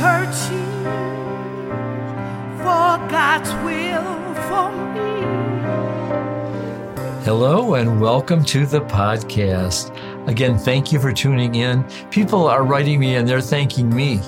searching for God's will for me. Hello, and welcome to the podcast. Again, thank you for tuning in. People are writing me and they're thanking me.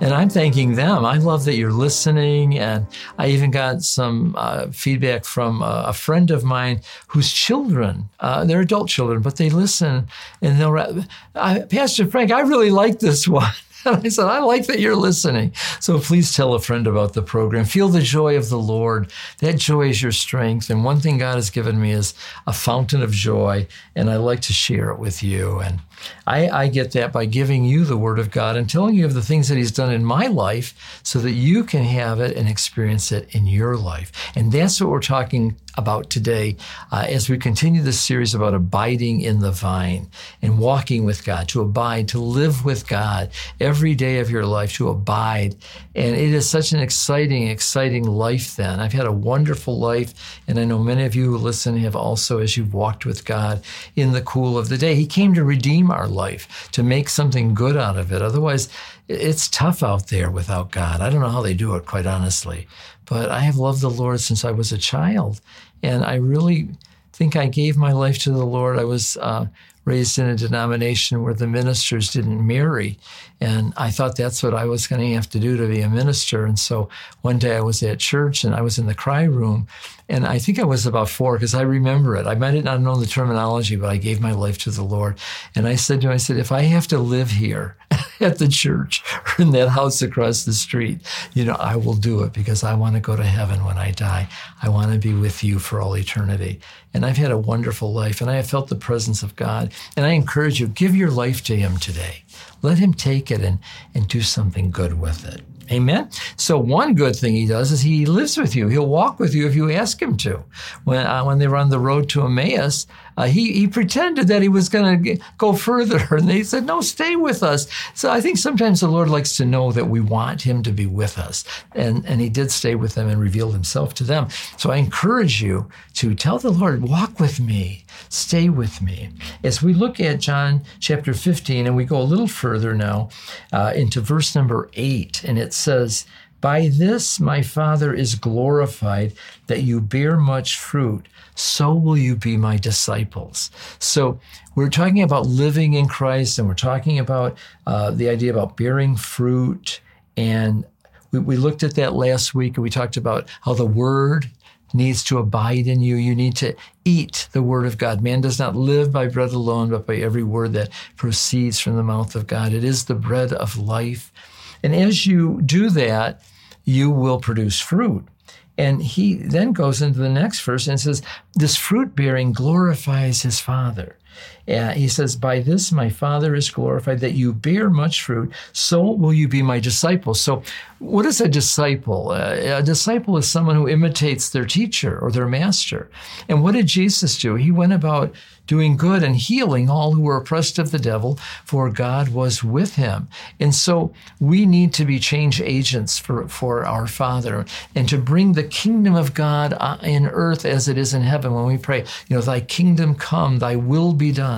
And I'm thanking them. I love that you're listening. And I even got some uh, feedback from a, a, friend of mine whose children, uh, they're adult children, but they listen and they'll, Pastor Frank, I really like this one. And I said, I like that you're listening. So please tell a friend about the program. Feel the joy of the Lord. That joy is your strength. And one thing God has given me is a fountain of joy, and I like to share it with you. And I, I, get that by giving you the Word of God and telling you of the things that He's done in my life so that you can have it and experience it in your life. And that's what we're talking about today uh, as we continue this series about abiding in the vine and walking with God, to abide, to live with God every day of your life, to abide. And it is such an exciting, exciting life then. I've had a wonderful life, and I know many of you who listen have also as you've walked with God in the cool of the day. He came to redeem redeem our life, to make something good out of it. Otherwise, it's tough out there without God. I don't know how they do it, quite honestly. But I have loved the Lord since I was a child. And I really think I gave my life to the Lord. I was uh, raised in a denomination where the ministers didn't marry. And I thought that's what I was going to have to do to be a minister. And so one day I was at church and I was in the cry room. And I think I was about four because I remember it. I might not know the terminology, but I gave my life to the Lord. And I said to him, I said, if I have to live here at the church or in that house across the street, you know, I will do it because I want to go to heaven when I die. I want to be with you for all eternity. And I've had a wonderful life and I have felt the presence of God. And I encourage you, give your life to Him today. Let Him take it and, and do something good with it. Amen. So one good thing he does is he lives with you. He'll walk with you if you ask him to. When uh, when they were on the road to Emmaus, uh, he he pretended that he was going to go further, and they said, "No, stay with us." So I think sometimes the Lord likes to know that we want Him to be with us, and and He did stay with them and revealed Himself to them. So I encourage you to tell the Lord, "Walk with me, stay with me." As we look at John chapter 15, and we go a little further now uh, into verse number eight, and it says. By this my Father is glorified, that you bear much fruit, so will you be my disciples. So we're talking about living in Christ, and we're talking about uh, the idea about bearing fruit. And we, we looked at that last week, and we talked about how the Word needs to abide in you. You need to eat the word of God. Man does not live by bread alone, but by every word that proceeds from the mouth of God. It is the bread of life. And as you do that, you will produce fruit. And he then goes into the next verse and says, This fruit bearing glorifies his Father. Uh, he says, By this my Father is glorified, that you bear much fruit, so will you be my disciples. So, what is a disciple? Uh, a disciple is someone who imitates their teacher or their master. And what did Jesus do? He went about doing good and healing all who were oppressed of the devil, for God was with him. And so we need to be change agents for, for our Father and to bring the kingdom of God uh, in earth as it is in heaven. When we pray, you know, thy kingdom come, thy will be done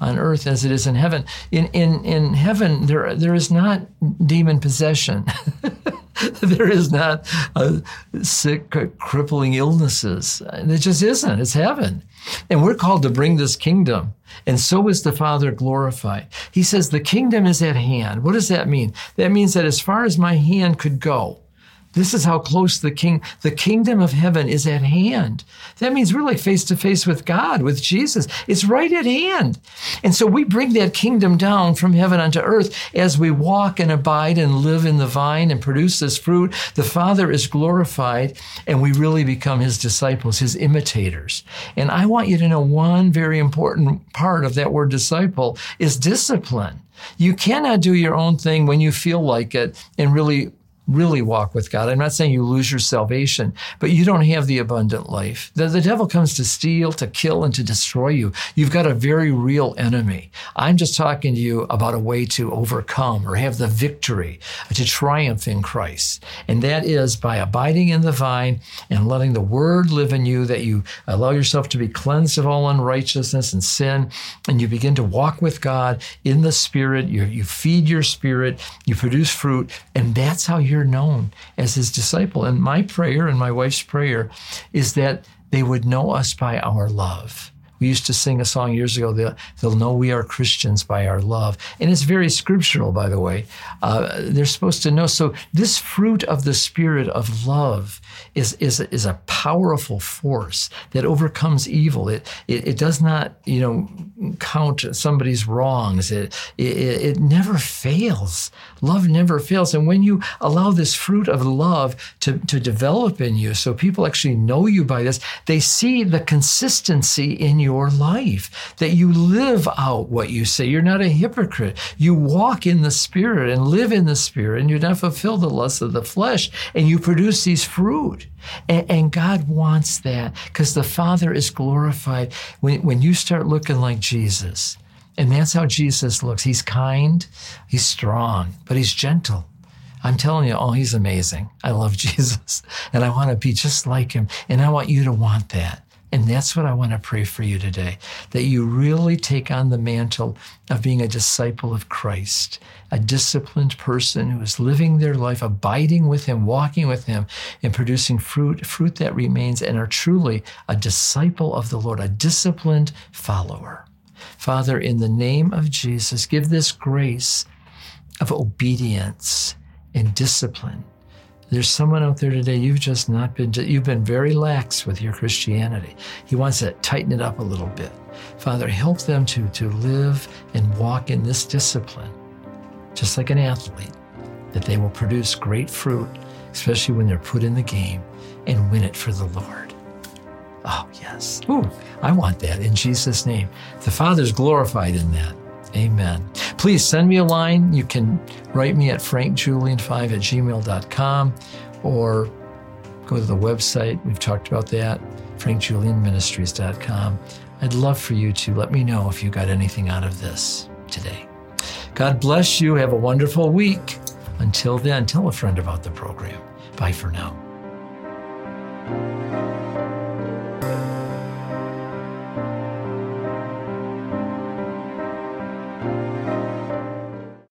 on earth as it is in heaven. In, in, in heaven, there, there is not demon possession. there is not uh, sick, crippling illnesses. It just isn't. It's heaven. And we're called to bring this kingdom. And so is the Father glorified. He says, The kingdom is at hand. What does that mean? That means that as far as my hand could go, this is how close the king, the kingdom of heaven is at hand. That means we're like face to face with God, with Jesus. It's right at hand. And so we bring that kingdom down from heaven unto earth as we walk and abide and live in the vine and produce this fruit. The Father is glorified and we really become his disciples, his imitators. And I want you to know one very important part of that word disciple is discipline. You cannot do your own thing when you feel like it and really really walk with God. I'm not saying you lose your salvation, but you don't have the abundant life. The, the devil comes to steal, to kill, and to destroy you. You've got a very real enemy. I'm just talking to you about a way to overcome or have the victory, to triumph in Christ. And that is by abiding in the vine and letting the word live in you, that you allow yourself to be cleansed of all unrighteousness and sin, and you begin to walk with God in the Spirit. You, you feed your spirit, you produce fruit, and that's how you're known as his disciple. And my prayer and my wife's prayer is that they would know us by our love. We used to sing a song years ago, they'll, know we are Christians by our love. And it's very scriptural, by the way. Uh, they're supposed to know. So, this fruit of the Spirit of love is, is, is a powerful force that overcomes evil. It, it, it does not, you know, count somebody's wrongs. It, it, it never fails. Love never fails. And when you allow this fruit of love to, to develop in you, so people actually know you by this, they see the consistency in your life, that you live out what you say. You're not a hypocrite. You walk in the Spirit and live in the Spirit, and you don't fulfill the lusts of the flesh, and you produce these fruit. And, and God wants that because the Father is glorified when, when you start looking like Jesus. And that's how Jesus looks. He's kind, he's strong, but he's gentle. I'm telling you, oh, he's amazing. I love Jesus and I want to be just like him. And I want you to want that. And that's what I want to pray for you today that you really take on the mantle of being a disciple of Christ, a disciplined person who is living their life, abiding with Him, walking with Him, and producing fruit, fruit that remains, and are truly a disciple of the Lord, a disciplined follower. Father, in the name of Jesus, give this grace of obedience and discipline there's someone out there today, you've just not been, you've been very lax with your Christianity. He wants to tighten it up a little bit. Father, help them to, to live and walk in this discipline, just like an athlete, that they will produce great fruit, especially when they're put in the game and win it for the Lord. Oh, yes. Ooh, I want that in Jesus' name. The Father's glorified in that. Amen. Please send me a line. You can write me at frankjulian5 at gmail.com or go to the website. We've talked about that, frankjulianministries.com. I'd love for you to let me know if you got anything out of this today. God bless you. Have a wonderful week. Until then, tell a friend about the program. Bye for now.